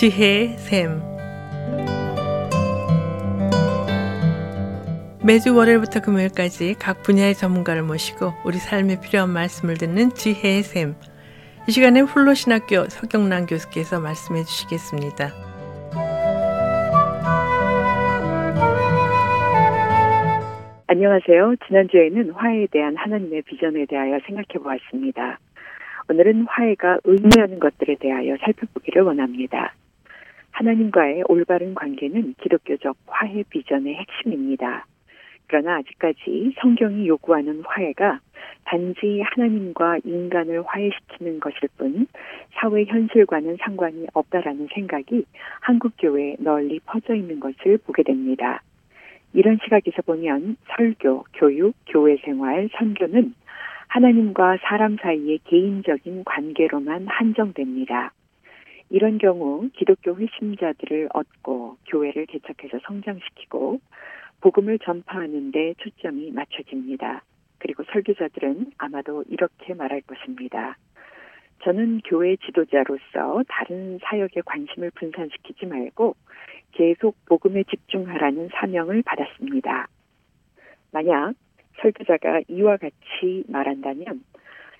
지혜의 샘 매주 월요일부터 금요일까지 각 분야의 전문가를 모시고 우리 삶에 필요한 말씀을 듣는 지혜의 샘. 이 시간에 훌로신학교 서경란 교수께서 말씀해 주시겠습니다. 안녕하세요. 지난주에는 화해에 대한 하나님의 비전에 대하여 생각해 보았습니다. 오늘은 화해가 의미하는 것들에 대하여 살펴보기를 원합니다. 하나님과의 올바른 관계는 기독교적 화해 비전의 핵심입니다. 그러나 아직까지 성경이 요구하는 화해가 단지 하나님과 인간을 화해시키는 것일 뿐 사회 현실과는 상관이 없다라는 생각이 한국 교회에 널리 퍼져 있는 것을 보게 됩니다. 이런 시각에서 보면 설교, 교육, 교회 생활, 선교는 하나님과 사람 사이의 개인적인 관계로만 한정됩니다. 이런 경우 기독교 회심자들을 얻고 교회를 개척해서 성장시키고 복음을 전파하는 데 초점이 맞춰집니다. 그리고 설교자들은 아마도 이렇게 말할 것입니다. 저는 교회 지도자로서 다른 사역에 관심을 분산시키지 말고 계속 복음에 집중하라는 사명을 받았습니다. 만약 설교자가 이와 같이 말한다면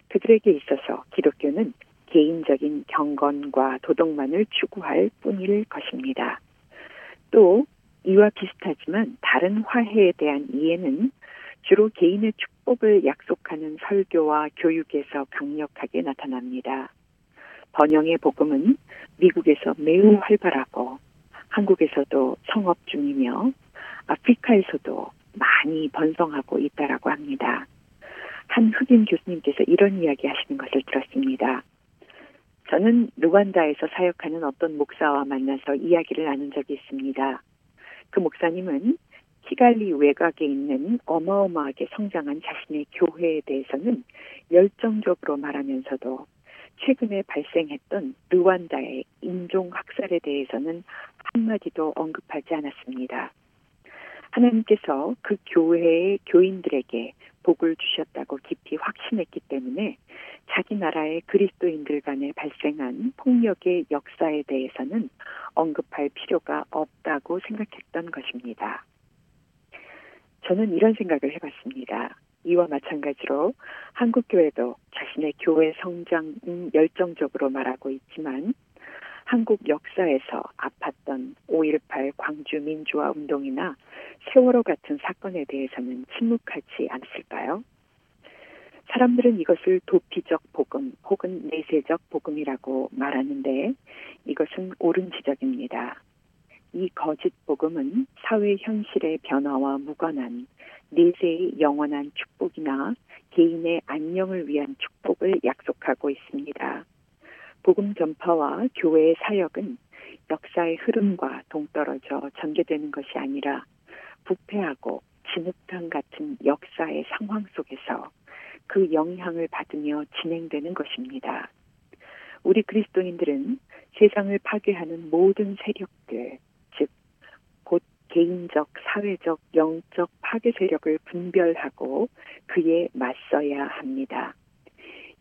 그들에게 있어서 기독교는 개인적인 경건과 도덕만을 추구할 뿐일 것입니다. 또 이와 비슷하지만 다른 화해에 대한 이해는 주로 개인의 축복을 약속하는 설교와 교육에서 강력하게 나타납니다. 번영의 복음은 미국에서 매우 활발하고 한국에서도 성업 중이며 아프리카에서도 많이 번성하고 있다라고 합니다. 한 흑인 교수님께서 이런 이야기 하시는 것을 들었습니다. 저는 루간다에서 사역하는 어떤 목사와 만나서 이야기를 나눈 적이 있습니다. 그 목사님은 키갈리 외곽에 있는 어마어마하게 성장한 자신의 교회에 대해서는 열정적으로 말하면서도 최근에 발생했던 르완다의 인종 학살에 대해서는 한마디도 언급하지 않았습니다. 하나님께서 그 교회의 교인들에게 복을 주셨다고 깊이 확신했기 때문에 자기 나라의 그리스도인들 간에 발생한 폭력의 역사에 대해서는 언급할 필요가 없다고 생각했던 것입니다. 저는 이런 생각을 해봤습니다. 이와 마찬가지로 한국교회도 자신의 교회 성장은 열정적으로 말하고 있지만 한국 역사에서 아팠던 5.18 광주 민주화 운동이나 세월호 같은 사건에 대해서는 침묵하지 않았을까요? 사람들은 이것을 도피적 복음 혹은 내세적 복음이라고 말하는데 이것은 옳은 지적입니다. 이 거짓 복음은 사회 현실의 변화와 무관한 내세의 영원한 축복이나 개인의 안녕을 위한 축복을 약속하고 있습니다. 복음 전파와 교회의 사역은 역사의 흐름과 동떨어져 전개되는 것이 아니라 부패하고 진흙탕 같은 역사의 상황 속에서 그 영향을 받으며 진행되는 것입니다. 우리 그리스도인들은 세상을 파괴하는 모든 세력들, 즉, 곧 개인적, 사회적, 영적 파괴 세력을 분별하고 그에 맞서야 합니다.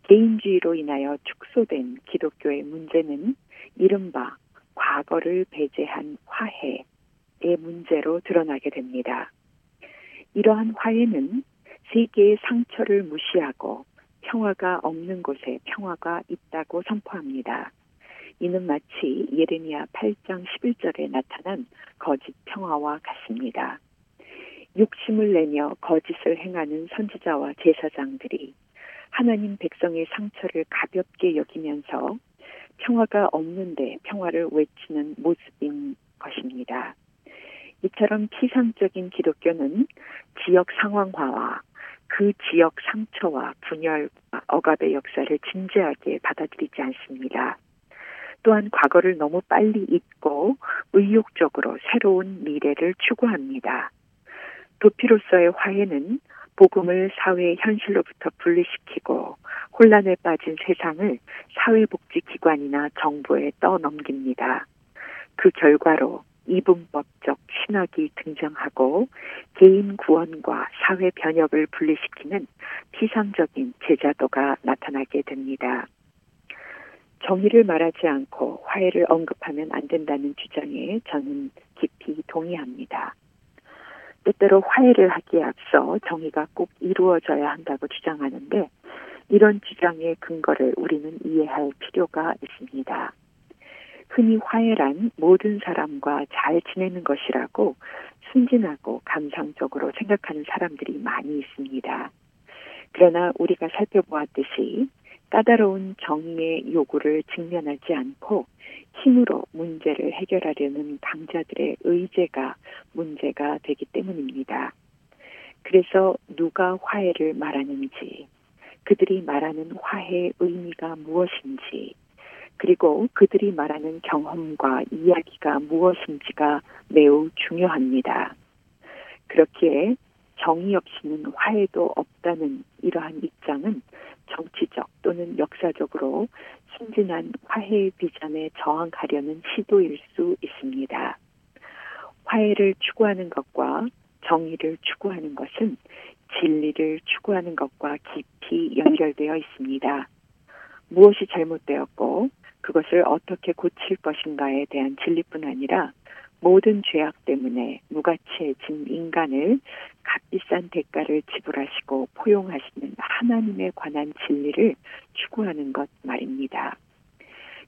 개인주의로 인하여 축소된 기독교의 문제는 이른바 과거를 배제한 화해의 문제로 드러나게 됩니다. 이러한 화해는 세계의 상처를 무시하고 평화가 없는 곳에 평화가 있다고 선포합니다. 이는 마치 예레미야 8장 11절에 나타난 거짓 평화와 같습니다. 욕심을 내며 거짓을 행하는 선지자와 제사장들이 하나님 백성의 상처를 가볍게 여기면서 평화가 없는데 평화를 외치는 모습인 것입니다. 이처럼 피상적인 기독교는 지역 상황화와 그 지역 상처와 분열과 억압의 역사를 진지하게 받아들이지 않습니다. 또한 과거를 너무 빨리 잊고 의욕적으로 새로운 미래를 추구합니다. 도피로서의 화해는 복음을 사회 현실로부터 분리시키고 혼란에 빠진 세상을 사회복지기관이나 정부에 떠넘깁니다. 그 결과로 이분법적 신학이 등장하고 개인 구원과 사회 변혁을 분리시키는 피상적인 제자도가 나타나게 됩니다. 정의를 말하지 않고 화해를 언급하면 안 된다는 주장에 저는 깊이 동의합니다. 때때로 화해를 하기에 앞서 정의가 꼭 이루어져야 한다고 주장하는데 이런 주장의 근거를 우리는 이해할 필요가 있습니다. 흔히 화해란 모든 사람과 잘 지내는 것이라고 순진하고 감상적으로 생각하는 사람들이 많이 있습니다. 그러나 우리가 살펴보았듯이 까다로운 정의의 요구를 직면하지 않고 힘으로 문제를 해결하려는 강자들의 의제가 문제가 되기 때문입니다. 그래서 누가 화해를 말하는지, 그들이 말하는 화해의 의미가 무엇인지, 그리고 그들이 말하는 경험과 이야기가 무엇인지가 매우 중요합니다. 그렇기에 정의 없이는 화해도 없다는 이러한 입장은 정치적 또는 역사적으로 순진한 화해의 비전에 저항하려는 시도일 수 있습니다. 화해를 추구하는 것과 정의를 추구하는 것은 진리를 추구하는 것과 깊이 연결되어 있습니다. 무엇이 잘못되었고 그것을 어떻게 고칠 것인가에 대한 진리뿐 아니라 모든 죄악 때문에 무가치해진 인간을 값비싼 대가를 지불하시고 포용하시는 하나님에 관한 진리를 추구하는 것 말입니다.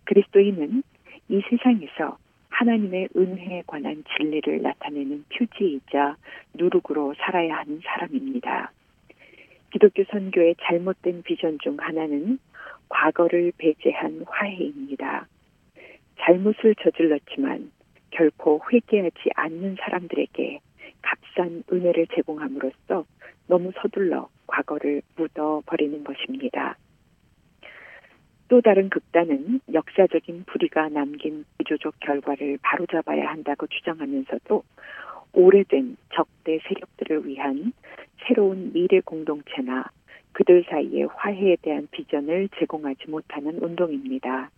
그리스도인은 이 세상에서 하나님의 은혜에 관한 진리를 나타내는 표지이자 누룩으로 살아야 하는 사람입니다. 기독교 선교의 잘못된 비전 중 하나는 과거를 배제한 화해입니다. 잘못을 저질렀지만 결코 회개하지 않는 사람들에게 값싼 은혜를 제공함으로써 너무 서둘러 과거를 묻어버리는 것입니다. 또 다른 극단은 역사적인 불의가 남긴 구조적 결과를 바로잡아야 한다고 주장하면서도 오래된 적대 세력들을 위한 새로운 미래 공동체나 그들 사이의 화해에 대한 비전을 제공하지 못하는 운동입니다.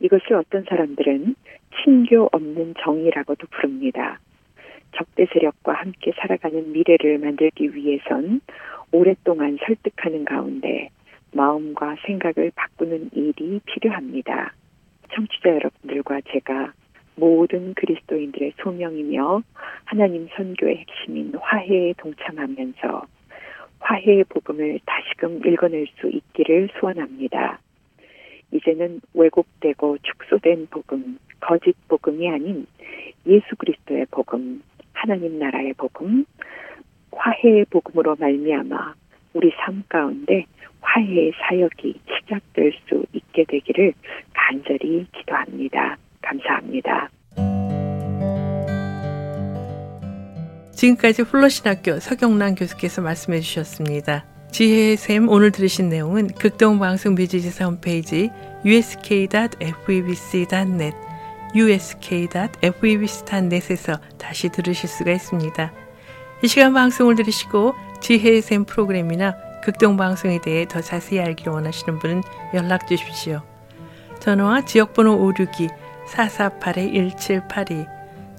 이것을 어떤 사람들은 친교 없는 정의라고도 부릅니다. 적대 세력과 함께 살아가는 미래를 만들기 위해선 오랫동안 설득하는 가운데 마음과 생각을 바꾸는 일이 필요합니다. 청취자 여러분들과 제가 모든 그리스도인들의 소명이며 하나님 선교의 핵심인 화해에 동참하면서 화해의 복음을 다시금 읽어낼 수 있기를 소원합니다. 이제는 왜곡되고 축소된 복음, 거짓 복음이 아닌 예수 그리스도의 복음, 하나님 나라의 복음, 화해의 복음으로 말미암아 우리 삶 가운데 화해의 사역이 시작될 수 있게 되기를 간절히 기도합니다. 감사합니다. 지금까지 훌러신학교 서경란 교수께서 말씀해 주셨습니다. 지혜의 샘 오늘 들으신 내용은 극동방송 뮤지지사 홈페이지 usk.febc.net usk.febc.net에서 다시 들으실 수가 있습니다. 이 시간 방송을 들으시고 지혜의 샘 프로그램이나 극동방송에 대해 더 자세히 알기를 원하시는 분은 연락 주십시오. 전화와 지역번호 562-448-1782